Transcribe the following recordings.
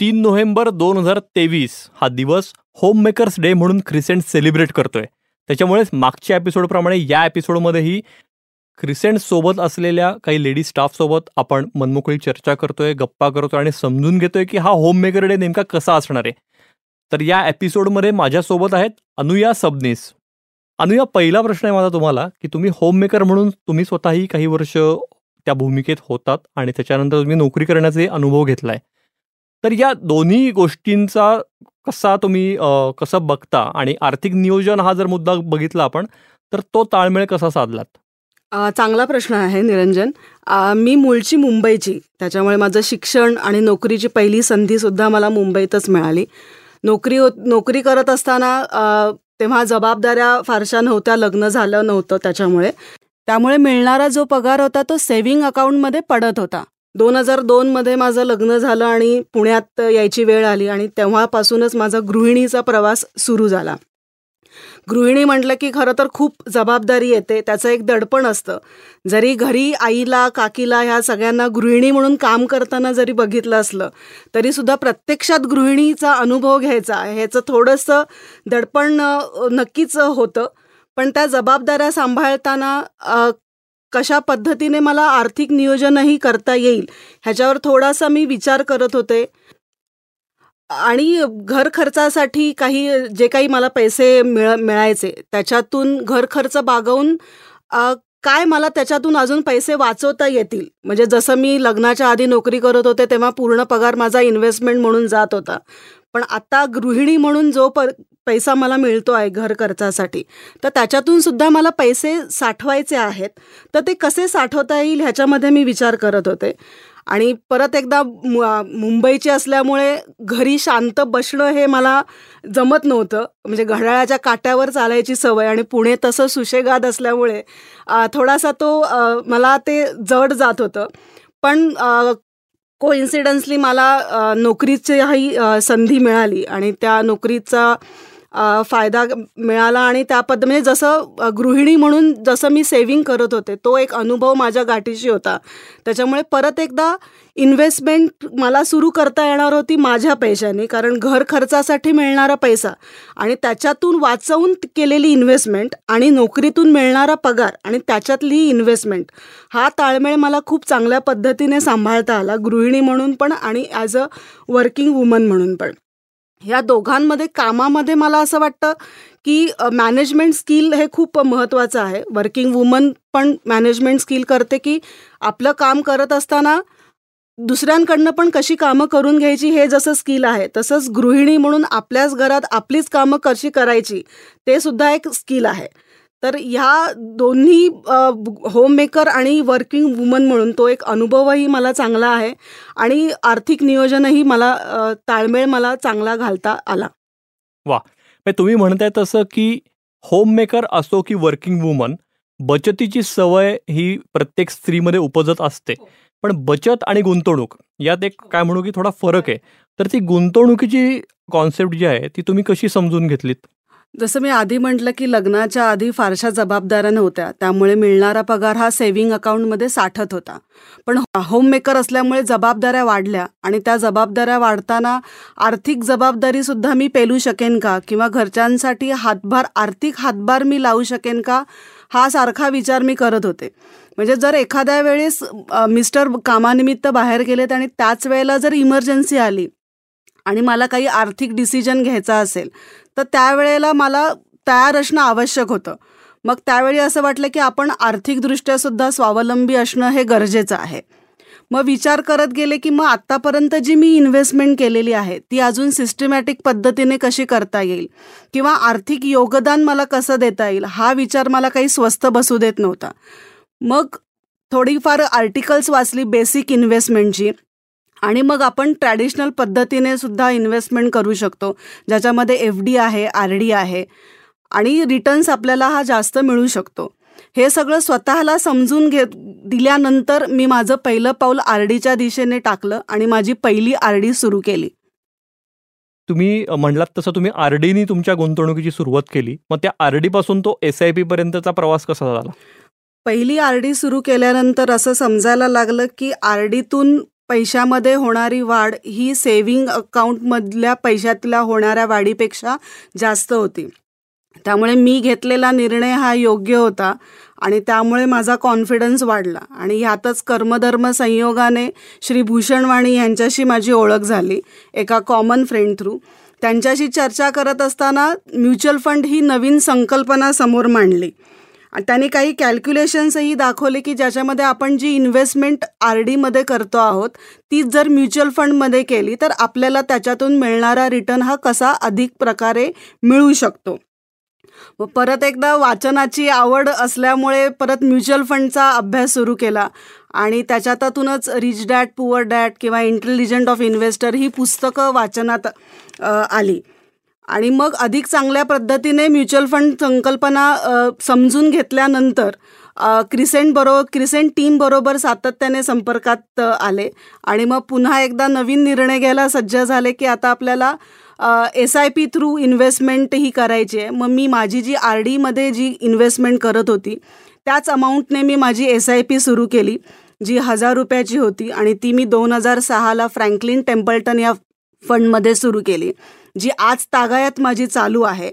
तीन नोव्हेंबर दोन हजार तेवीस हा दिवस होममेकर्स डे म्हणून क्रिसेंट सेलिब्रेट करतोय. त्याच्यामुळेच मागच्या एपिसोडप्रमाणे या एपिसोडमध्येही क्रिसेंट सोबत असलेल्या काही लेडी स्टाफ सोबत आपण मनमोकळी चर्चा करतोय गप्पा करतोय आणि समजून घेतोय की हा होम मेकर डे नेमका कसा असणार आहे. तर या एपिसोडमध्ये माझ्यासोबत आहेत अनुया सबनीस. अनुया पहिला प्रश्न आहे माझा तुम्हाला की तुम्ही होममेकर म्हणून तुम्ही स्वतःही काही वर्ष त्या भूमिकेत होतात आणि त्याच्यानंतर तुम्ही नोकरी करण्याचे अनुभव घेतलाय. तर या दोन्ही गोष्टींचा कसा तुम्ही कसं बघता आणि आर्थिक नियोजन हा जर मुद्दा बघितला आपण तर तो ताळमेळ कसा साधलात? चांगला प्रश्न आहे निरंजन. मी मूळची मुंबईची त्याच्यामुळे माझं शिक्षण आणि नोकरीची पहिली संधीसुद्धा मला मुंबईतच मिळाली. नोकरी नोकरी करत असताना तेव्हा जबाबदाऱ्या फारशा नव्हत्या लग्न झालं नव्हतं त्याच्यामुळे. त्यामुळे मिळणारा जो पगार होता तो सेव्हिंग अकाउंटमध्ये पडत होता. दोन हजार दोनमध्ये माझं लग्न झालं आणि पुण्यात यायची वेळ आली आणि तेव्हापासूनच माझा गृहिणीचा प्रवास सुरू झाला. गृहिणी म्हटलं की खरं तर खूप जबाबदारी येते त्याचं एक दडपण असतं. जरी घरी आईला काकीला ह्या सगळ्यांना गृहिणी म्हणून काम करताना जरी बघितलं असलं तरीसुद्धा प्रत्यक्षात गृहिणीचा अनुभव घ्यायचा ह्याचं थोडंसं दडपण नक्कीच होतं. पण त्या जबाबदाऱ्या सांभाळताना कशा पद्धतीने मला आर्थिक नियोजनही करता येईल ह्याच्यावर थोडासा मी विचार करत होते. आणि घर खर्चासाठी काही जे काही मला पैसे मिळ मिळायचे त्याच्यातून घर खर्च बागवून काय मला त्याच्यातून अजून पैसे वाचवता येतील? म्हणजे जसं मी लग्नाच्या आधी नोकरी करत होते तेव्हा पूर्ण पगार माझा इन्व्हेस्टमेंट म्हणून जात होता. पण आता गृहिणी म्हणून जो प पैसा मला मिळतो आहे घर खर्चासाठी तर त्याच्यातून सुद्धा मला पैसे साठवायचे आहेत. तर ते कसे साठवता येईल ह्याच्यामध्ये मी विचार करत होते. आणि परत एकदा मुंबईची असल्यामुळे घरी शांत बसणं हे मला जमत नव्हतं. म्हणजे घड्याळाच्या काट्यावर चालायची सवय आणि पुणे तसं सुशेगाद असल्यामुळे थोडासा तो मला ते जड जात होतं. पण कोइन्सिडन्सली मला नोकरीची संधी मिळाली आणि त्या नोकरीचा फायदा मिळाला आणि त्या पद्ध म्हणजे जसं गृहिणी म्हणून जसं मी सेव्हिंग करत होते तो एक अनुभव माझ्या गाठीशी होता. त्याच्यामुळे परत एकदा इन्व्हेस्टमेंट मला सुरू करता येणार होती माझ्या पैशाने कारण घर खर्चासाठी मिळणारा पैसा आणि त्याच्यातून वाचवून केलेली इन्व्हेस्टमेंट आणि नोकरीतून मिळणारा पगार आणि त्याच्यातली इन्व्हेस्टमेंट हा ताळमेळ मला खूप चांगल्या पद्धतीने सांभाळता आला गृहिणी म्हणून पण आणि ॲज अ वर्किंग वुमन म्हणून पण. ह्या दोघांमध्ये कामामध्ये मला असं वाटतं की मॅनेजमेंट स्किल हे खूप महत्त्वाचं आहे. वर्किंग वुमन पण मॅनेजमेंट स्किल करते की आपलं काम करत असताना दुसऱ्यांकडनं पण कशी कामं करून घ्यायची हे जसं स्किल आहे तसंच गृहिणी म्हणून आपल्याच घरात आपलीच कामं कशी करायची ते सुद्धा एक स्किल आहे. तर ह्या दोन्ही होममेकर आणि वर्किंग वुमन म्हणून तो एक अनुभवही मला चांगला आहे आणि आर्थिक नियोजनही मला ताळमेळ मला चांगला घालता आला. वा तुम्ही म्हणताय तसं की होममेकर असो की वर्किंग वुमन बचतीची सवय ही प्रत्येक स्त्रीमध्ये उपजत असते. हो. पण बचत आणि गुंतवणूक यात एक काय म्हणू की थोडा फरक आहे. तर ती गुंतवणुकीची कॉन्सेप्ट जी आहे ती तुम्ही कशी समजून घेतलीत? जसं मी आधी म्हटलं की लग्नाच्या आधी फारशा जबाबदाऱ्या नव्हत्या. त्यामुळे मिळणारा पगार हा सेव्हिंग अकाउंटमध्ये साठत होता. पण होममेकर असल्यामुळे जबाबदाऱ्या वाढल्या आणि त्या जबाबदाऱ्या वाढताना आर्थिक जबाबदारीसुद्धा मी पेलू शकेन का? किंवा घरच्यांसाठी हातभार आर्थिक हातभार मी लावू शकेन का? हा सारखा विचार मी करत होते. म्हणजे जर एखाद्या वेळेस मिस्टर कामानिमित्त बाहेर गेलेत आणि त्याच वेळेला जर इमर्जन्सी आली आणि मला काही आर्थिक डिसिजन घ्यायचा असेल तर त्यावेळेला मला तयार असणं आवश्यक होतं. मग त्यावेळी असं वाटलं की आपण आर्थिकदृष्ट्यासुद्धा स्वावलंबी असणं हे गरजेचं आहे. मग विचार करत गेले की मग आत्तापर्यंत जी मी इन्व्हेस्टमेंट केलेली आहे ती अजून सिस्टमॅटिक पद्धतीने कशी करता येईल? किंवा आर्थिक योगदान मला कसं देता येईल? हा विचार मला काही स्वस्त बसू देत नव्हता. मग थोडीफार आर्टिकल्स वाचली बेसिक इन्व्हेस्टमेंटची आणि मग आपण ट्रॅडिशनल पद्धतीने सुद्धा इन्व्हेस्टमेंट करू शकतो. ज्याच्यामध्ये एफ डी आहे आर डी आहे आणि रिटर्न्स आपल्याला हा जास्त मिळू शकतो. हे सगळं स्वतःला समजून घे दिल्यानंतर मी माझं पहिलं पाऊल आर डीच्या दिशेने टाकलं आणि माझी पहिली आर डी सुरू केली. तुम्ही म्हणलात तसं तुम्ही आर डीनी तुमच्या गुंतवणुकीची सुरुवात केली. मग त्या आर डी पासून तो एस आय पी पर्यंतचा प्रवास कसा झाला? पहिली आर डी सुरू केल्यानंतर असं समजायला लागलं की आर डीतून पैशामध्ये होणारी वाढ ही सेव्हिंग अकाउंटमधल्या पैशातल्या होणाऱ्या वाढीपेक्षा जास्त होती. त्यामुळे मी घेतलेला निर्णय हा योग्य होता आणि त्यामुळे माझा कॉन्फिडन्स वाढला. आणि ह्यातच कर्मधर्म संयोगाने श्री भूषणवाणी यांच्याशी माझी ओळख झाली एका कॉमन फ्रेंड थ्रू त्यांच्याशी चर्चा करत असताना म्युच्युअल फंड ही नवीन संकल्पना समोर मांडली. आणि त्यांनी काही कॅल्क्युलेशन्सही दाखवले की ज्याच्यामध्ये आपण जी इन्व्हेस्टमेंट आर डीमध्ये करतो आहोत तीच जर म्युच्युअल फंडमध्ये केली तर आपल्याला त्याच्यातून मिळणारा रिटर्न हा कसा अधिक प्रकारे मिळू शकतो. व परत एकदा वाचनाची आवड असल्यामुळे परत म्युच्युअल फंडचा अभ्यास सुरू केला आणि त्याच्यातूनच रिच डॅट पुअर डॅट किंवा इंटेलिजंट ऑफ इन्व्हेस्टर ही पुस्तकं वाचनात आली. आणि मग अधिक चांगल्या पद्धतीने म्युच्युअल फंड संकल्पना समजून घेतल्यानंतर क्रिसेंट बरोबर क्रिसेंट टीम बरोबर सातत्याने संपर्कात आले. आणि मग पुन्हा एकदा नवीन निर्णय घ्यायला सज्ज झाले की आता आपल्याला S I P through investment ही करायची आहे. मग मी माझी जी आर डीमध्ये जी इन्व्हेस्टमेंट करत होती त्याच अमाऊंटने मी माझी एस आय पी सुरू केली जी हजार रुपयाची होती. आणि ती मी दोन हजार सहाला फ्रँकलिन टेम्पल्टन या फंडमध्ये सुरू केली. जी आज तागायत माझी चालू आहे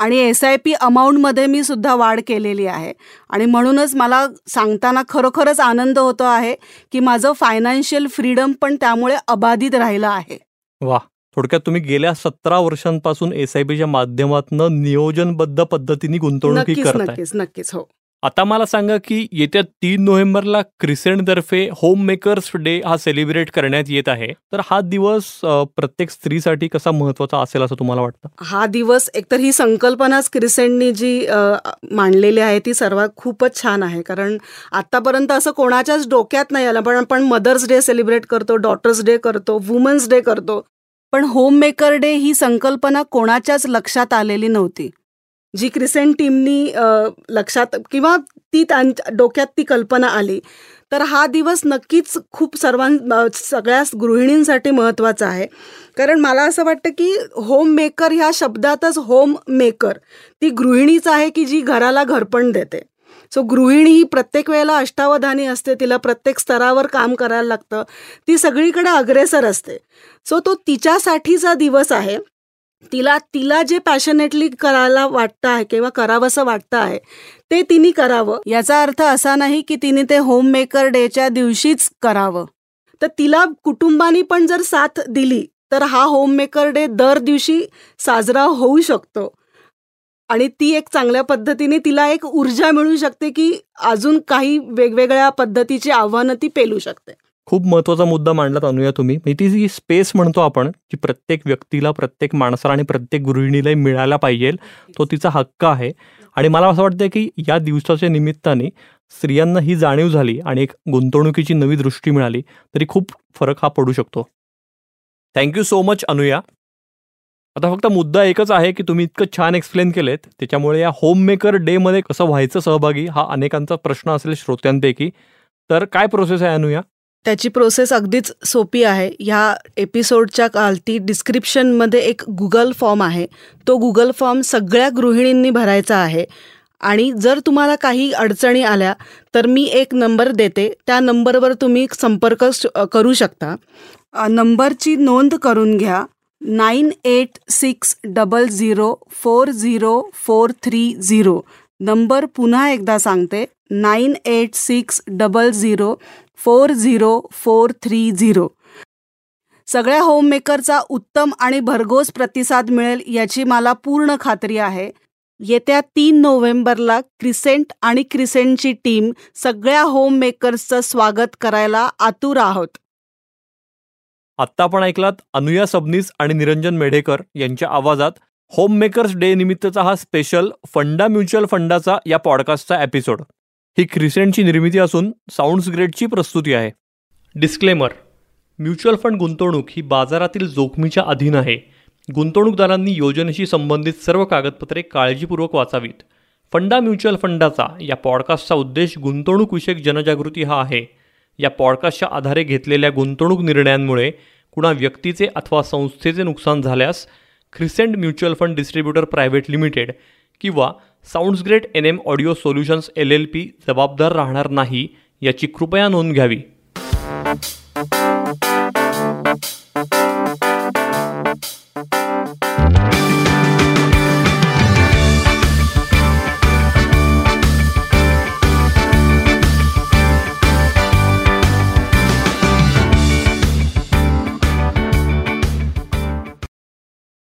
आणि एस आय पी अमाऊंटमध्ये मी सुद्धा वाढ केलेली आहे. आणि म्हणूनच मला सांगताना खरोखरच आनंद होतो आहे की माझं फायनान्शियल फ्रीडम पण त्यामुळे अबाधित राहिलं आहे. वा थोडक्यात तुम्ही गेल्या सतरा वर्षांपासून एस आय पीच्या माध्यमातून नियोजनबद्ध पद्धतीने गुंतवणूक नक्कीच नक्कीच हो. आता मला सांगा की येत्या तीन नोव्हेंबरला क्रिसेंटतर्फे होम मेकर्स डे हा सेलिब्रेट करण्यात येत आहे. तर हा दिवस प्रत्येक स्त्रीसाठी कसा महत्त्वाचा असेल असं तुम्हाला वाटतं? हा दिवस एकतर ही संकल्पनाच क्रिसेंटनी जी मांडलेली आहे ती सर्वात खूपच छान आहे. कारण आतापर्यंत असं कोणाच्याच डोक्यात नाही आलं. पण आपण मदर्स डे सेलिब्रेट करतो डॉटर्स डे करतो वुमन्स डे करतो. पण होम मेकर डे ही संकल्पना कोणाच्याच लक्षात आलेली नव्हती. जी क्रिसेंट टीमनी लक्षात किंवा ती त्यांच्या डोक्यात ती कल्पना आली तर हा दिवस नक्कीच खूप सर्वां सगळ्या गृहिणींसाठी महत्त्वाचा आहे. कारण मला असं वाटतं की होम मेकर ह्या शब्दातच होम मेकर ती गृहिणीच आहे की जी घराला घरपण देते. सो गृहिणी ही प्रत्येक वेळेला अष्टावधानी असते तिला प्रत्येक स्तरावर काम करायला लागतं ती सगळीकडे अग्रेसर असते. सो तो तिच्यासाठीचा दिवस आहे. तिला तिला जे पॅशनेटली करायला वाटतं आहे किंवा करावंसं वाटतं आहे ते तिने करावं. याचा अर्थ असा नाही की तिने ते होम मेकर डेच्या दिवशीच करावं. तर तिला कुटुंबानी पण जर साथ दिली तर हा होम मेकर डे दर दिवशी साजरा होऊ शकतो. आणि ती एक चांगल्या पद्धतीने तिला एक ऊर्जा मिळू शकते की अजून काही वेगवेगळ्या पद्धतीची आव्हानं ती पेलू शकते. खूप महत्त्वाचा मुद्दा मांडलात अनुया तुम्ही. म्हणजे ती जी स्पेस म्हणतो आपण की प्रत्येक व्यक्तीला प्रत्येक माणसाला आणि प्रत्येक गृहिणीला मिळायला पाहिजे तो तिचा हक्क आहे. आणि मला असं वाटतं की या दिवसाच्या निमित्ताने स्त्रियांना ही जाणीव झाली आणि एक गुंतवणुकीची नवी दृष्टी मिळाली तरी खूप फरक हा पडू शकतो. Thank you so much Anuya. आता फक्त मुद्दा एकच आहे की तुम्ही इतकं छान एक्सप्लेन केलेत त्याच्यामुळे या होममेकर डेमध्ये कसं व्हायचं सहभागी हा अनेकांचा प्रश्न असेल श्रोत्यांपैकी. तर काय प्रोसेस आहे अनुया? त्याची प्रोसेस अगदीच सोपी आहे. ह्या एपिसोडच्या खालती डिस्क्रिप्शनमध्ये एक गुगल फॉर्म आहे. तो गुगल फॉर्म सगळ्या गृहिणींनी भरायचा आहे. आणि जर तुम्हाला काही अडचणी आल्या तर मी एक नंबर देते. त्या नंबरवर तुम्ही संपर्क करू शकता. नंबरची नोंद करून घ्या. Nine eight six double zero four zero four three zero. Number पुन्हा एकदा सांगते. Nine eight six double zero four zero four three zero. सगळ्या होममेकरचा उत्तम आणि भरघोस प्रतिसाद मिळेल याची मला पूर्ण खात्री आहे. येत्या तीन नोव्हेंबरला क्रिसेंट आणि क्रिसेंटची टीम सगळ्या होममेकर्सचं स्वागत करायला आतुर आहोत. आत्ता आपण ऐकलात अनुया सबनीस आणि निरंजन मेढेकर यांच्या आवाजात होममेकर्स डे निमित्तचा हा स्पेशल फंडा म्युच्युअल फंडाचा या पॉडकास्टचा एपिसोड ही क्रिसेंटची निर्मिती असून साऊंड्स ग्रेडची प्रस्तुती आहे. डिस्क्लेमर म्युच्युअल फंड गुंतवणूक ही बाजारातील जोखमीच्या अधीन आहे. गुंतवणूकदारांनी योजनेशी संबंधित सर्व कागदपत्रे काळजीपूर्वक वाचावीत. फंडा म्युच्युअल फंडाचा या पॉडकास्टचा उद्देश गुंतवणूकविषयक जनजागृती हा आहे. या पॉडकास्टच्या आधारे घेतलेल्या गुंतवणूक निर्णयांमुळे कुणा व्यक्तीचे अथवा संस्थेचे नुकसान झाल्यास Crescent mutual fund distributor private limited किंवा sounds great N M audio solutions L L P जबाबदार राहणार नाही याची कृपया नोंद घ्यावी.